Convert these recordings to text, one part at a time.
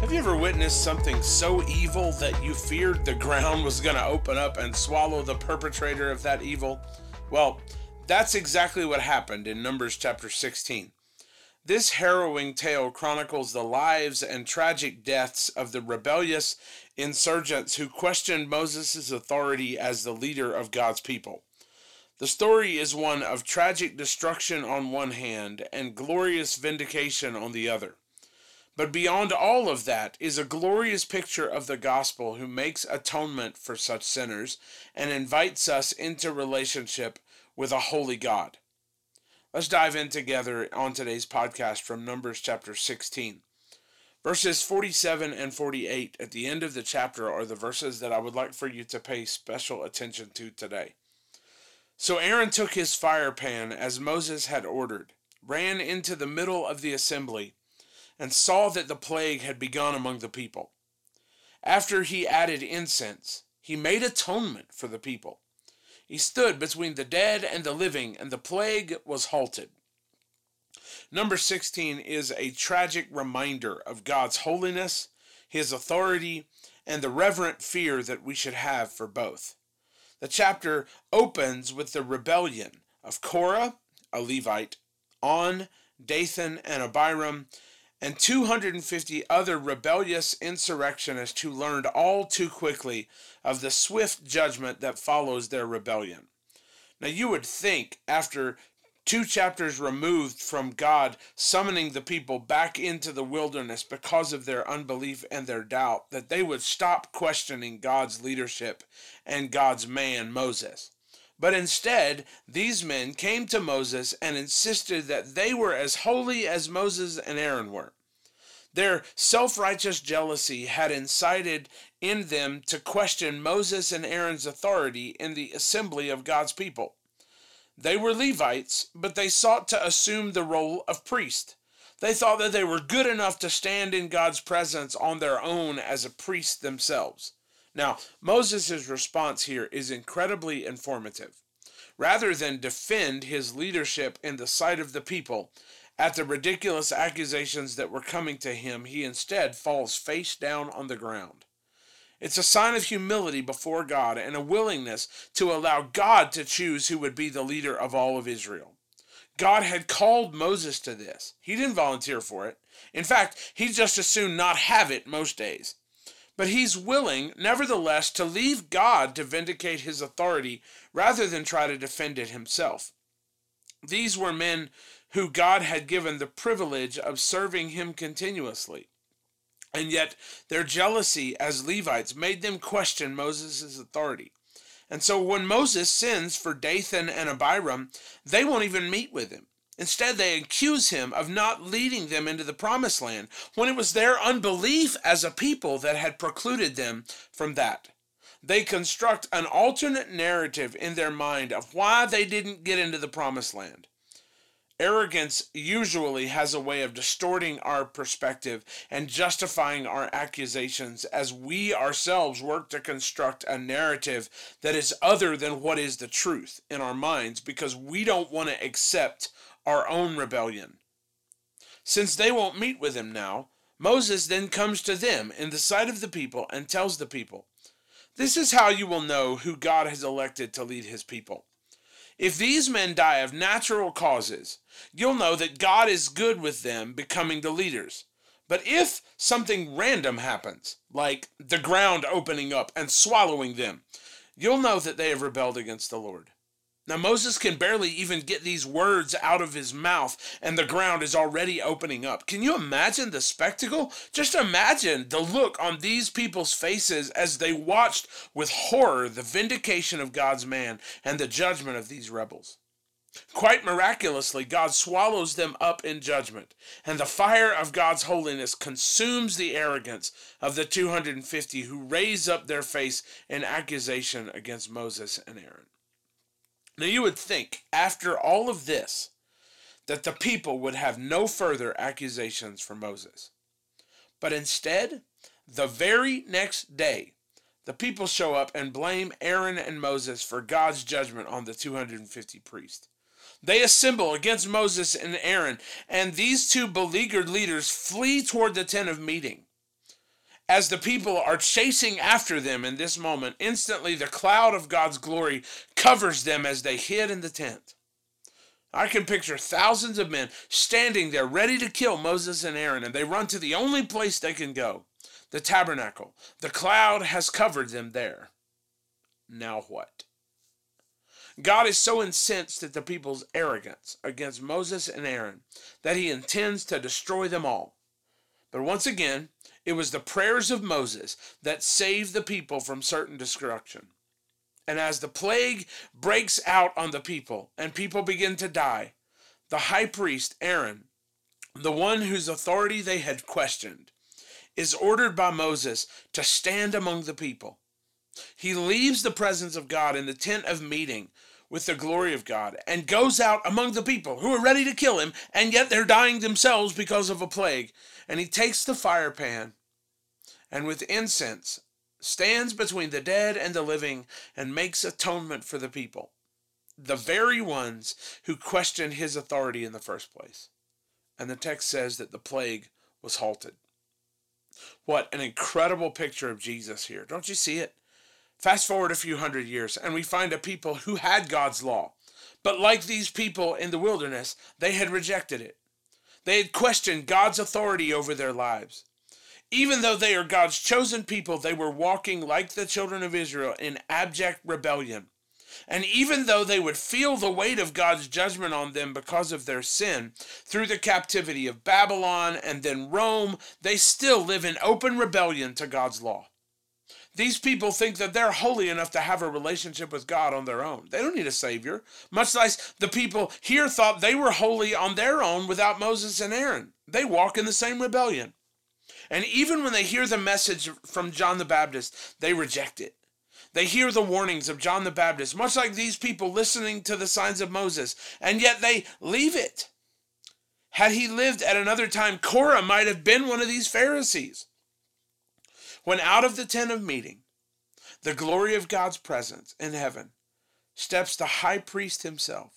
Have you ever witnessed something so evil that you feared the ground was going to open up and swallow the perpetrator of that evil? Well, that's exactly what happened in Numbers chapter 16. This harrowing tale chronicles the lives and tragic deaths of the rebellious insurgents who questioned Moses' authority as the leader of God's people. The story is one of tragic destruction on one hand and glorious vindication on the other. But beyond all of that is a glorious picture of the gospel who makes atonement for such sinners and invites us into relationship with a holy God. Let's dive in together on today's podcast from Numbers chapter 16. Verses 47 and 48 at the end of the chapter are the verses that I would like for you to pay special attention to today. So Aaron took his fire pan as Moses had ordered, ran into the middle of the assembly, and saw that the plague had begun among the people. After he added incense, he made atonement for the people. He stood between the dead and the living, and the plague was halted. Number 16 is a tragic reminder of God's holiness, his authority, and the reverent fear that we should have for both. The chapter opens with the rebellion of Korah, a Levite, On, Dathan, and Abiram, and 250 other rebellious insurrectionists who learned all too quickly of the swift judgment that follows their rebellion. Now, you would think, after two chapters removed from God summoning the people back into the wilderness because of their unbelief and their doubt, that they would stop questioning God's leadership and God's man, Moses. But instead, these men came to Moses and insisted that they were as holy as Moses and Aaron were. Their self righteous jealousy had incited in them to question Moses and Aaron's authority in the assembly of God's people. They were Levites, but they sought to assume the role of priest. They thought that they were good enough to stand in God's presence on their own as a priest themselves. Now, Moses' response here is incredibly informative. Rather than defend his leadership in the sight of the people at the ridiculous accusations that were coming to him, he instead falls face down on the ground. It's a sign of humility before God and a willingness to allow God to choose who would be the leader of all of Israel. God had called Moses to this. He didn't volunteer for it. In fact, he'd just as soon not have it most days. But he's willing, nevertheless, to leave God to vindicate his authority rather than try to defend it himself. These were men who God had given the privilege of serving him continuously. And yet, their jealousy as Levites made them question Moses' authority. And so, when Moses sends for Dathan and Abiram, they won't even meet with him. Instead, they accuse him of not leading them into the promised land when it was their unbelief as a people that had precluded them from that. They construct an alternate narrative in their mind of why they didn't get into the promised land. Arrogance usually has a way of distorting our perspective and justifying our accusations as we ourselves work to construct a narrative that is other than what is the truth in our minds because we don't want to accept our own rebellion. Since they won't meet with him now, Moses then comes to them in the sight of the people and tells the people, This is how you will know who God has elected to lead his people. If these men die of natural causes, you'll know that God is good with them becoming the leaders. But if something random happens, like the ground opening up and swallowing them, you'll know that they have rebelled against the Lord. Now, Moses can barely even get these words out of his mouth, and the ground is already opening up. Can you imagine the spectacle? Just imagine the look on these people's faces as they watched with horror the vindication of God's man and the judgment of these rebels. Quite miraculously, God swallows them up in judgment, and the fire of God's holiness consumes the arrogance of the 250 who raise up their face in accusation against Moses and Aaron. Now, you would think, after all of this, that the people would have no further accusations for Moses. But instead, the very next day, the people show up and blame Aaron and Moses for God's judgment on the 250 priests. They assemble against Moses and Aaron, and these two beleaguered leaders flee toward the tent of meeting. As the people are chasing after them in this moment, instantly the cloud of God's glory covers them as they hid in the tent. I can picture thousands of men standing there ready to kill Moses and Aaron, and they run to the only place they can go the tabernacle. The cloud has covered them there. Now what? God is so incensed at the people's arrogance against Moses and Aaron that he intends to destroy them all. But once again, it was the prayers of Moses that saved the people from certain destruction. And as the plague breaks out on the people and people begin to die, the high priest, Aaron, the one whose authority they had questioned, is ordered by Moses to stand among the people. He leaves the presence of God in the tent of meeting with the glory of God and goes out among the people who are ready to kill him, and yet they're dying themselves because of a plague. And he takes the fire pan and with incense stands between the dead and the living and makes atonement for the people, the very ones who questioned his authority in the first place. And the text says that the plague was halted. What an incredible picture of Jesus here. Don't you see it? Fast forward a few hundred years, and we find a people who had God's law. But like these people in the wilderness, they had rejected it. They had questioned God's authority over their lives. Even though they are God's chosen people, they were walking like the children of Israel in abject rebellion. And even though they would feel the weight of God's judgment on them because of their sin through the captivity of Babylon and then Rome, they still live in open rebellion to God's law. These people think that they're holy enough to have a relationship with God on their own. They don't need a Savior. Much like the people here thought they were holy on their own without Moses and Aaron. They walk in the same rebellion. And even when they hear the message from John the Baptist, they reject it. They hear the warnings of John the Baptist, much like these people listening to the signs of Moses, and yet they leave it. Had he lived at another time, Korah might have been one of these Pharisees. When out of the tent of meeting, the glory of God's presence in heaven, steps the high priest himself.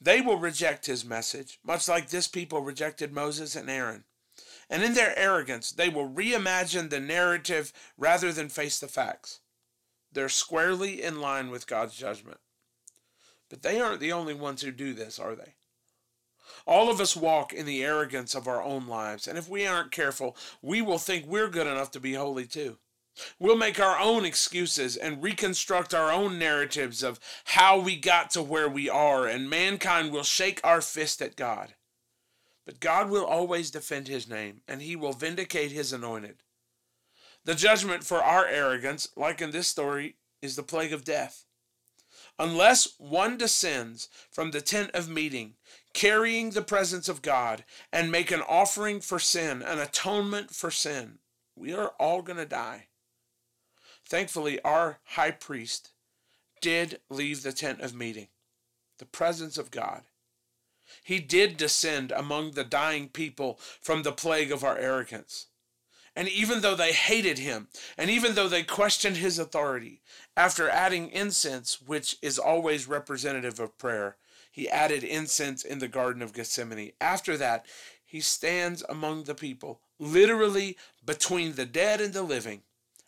They will reject his message, much like this people rejected Moses and Aaron. And in their arrogance, they will reimagine the narrative rather than face the facts. They're squarely in line with God's judgment. But they aren't the only ones who do this, are they? All of us walk in the arrogance of our own lives, and if we aren't careful, we will think we're good enough to be holy too. We'll make our own excuses and reconstruct our own narratives of how we got to where we are, and mankind will shake our fist at God. But God will always defend his name, and he will vindicate his anointed. The judgment for our arrogance, like in this story, is the plague of death. Unless one descends from the tent of meeting, carrying the presence of God, and make an offering for sin, an atonement for sin, we are all going to die. Thankfully, our high priest did leave the tent of meeting, the presence of God. He did descend among the dying people from the plague of our arrogance. And even though they hated him, and even though they questioned his authority, after adding incense, which is always representative of prayer, he added incense in the Garden of Gethsemane. After that, he stands among the people, literally between the dead and the living,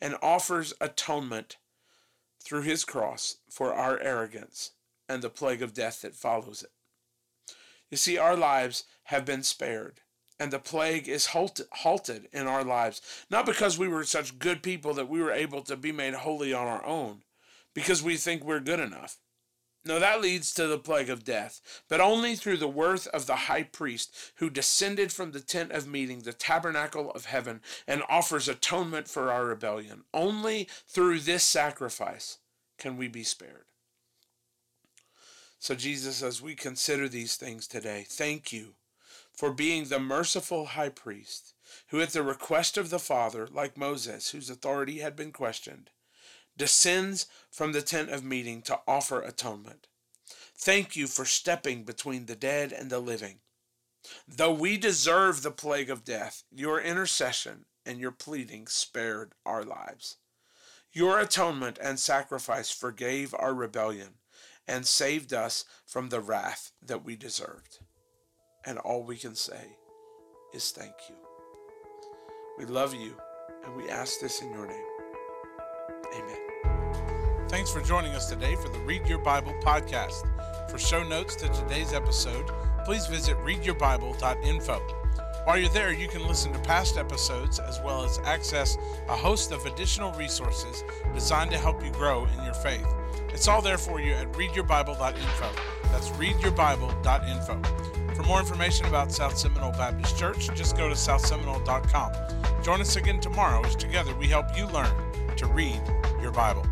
and offers atonement through his cross for our arrogance and the plague of death that follows it. You see, our lives have been spared and the plague is halted in our lives. Not because we were such good people that we were able to be made holy on our own, because we think we're good enough. No, that leads to the plague of death, but only through the worth of the high priest who descended from the tent of meeting, the tabernacle of heaven, and offers atonement for our rebellion. Only through this sacrifice can we be spared. So, Jesus, as we consider these things today, thank you for being the merciful high priest who, at the request of the Father, like Moses, whose authority had been questioned, descends from the tent of meeting to offer atonement. Thank you for stepping between the dead and the living. Though we deserve the plague of death, your intercession and your pleading spared our lives. Your atonement and sacrifice forgave our rebellion and saved us from the wrath that we deserved. And all we can say is thank you. We love you and we ask this in your name. Amen. Thanks for joining us today for the Read Your Bible podcast. For show notes to today's episode, please visit readyourbible.info. While you're there, you can listen to past episodes as well as access a host of additional resources designed to help you grow in your faith. It's all there for you at readyourbible.info. That's readyourbible.info. For more information about South Seminole Baptist Church, just go to southseminole.com. Join us again tomorrow as together we help you learn to read your Bible.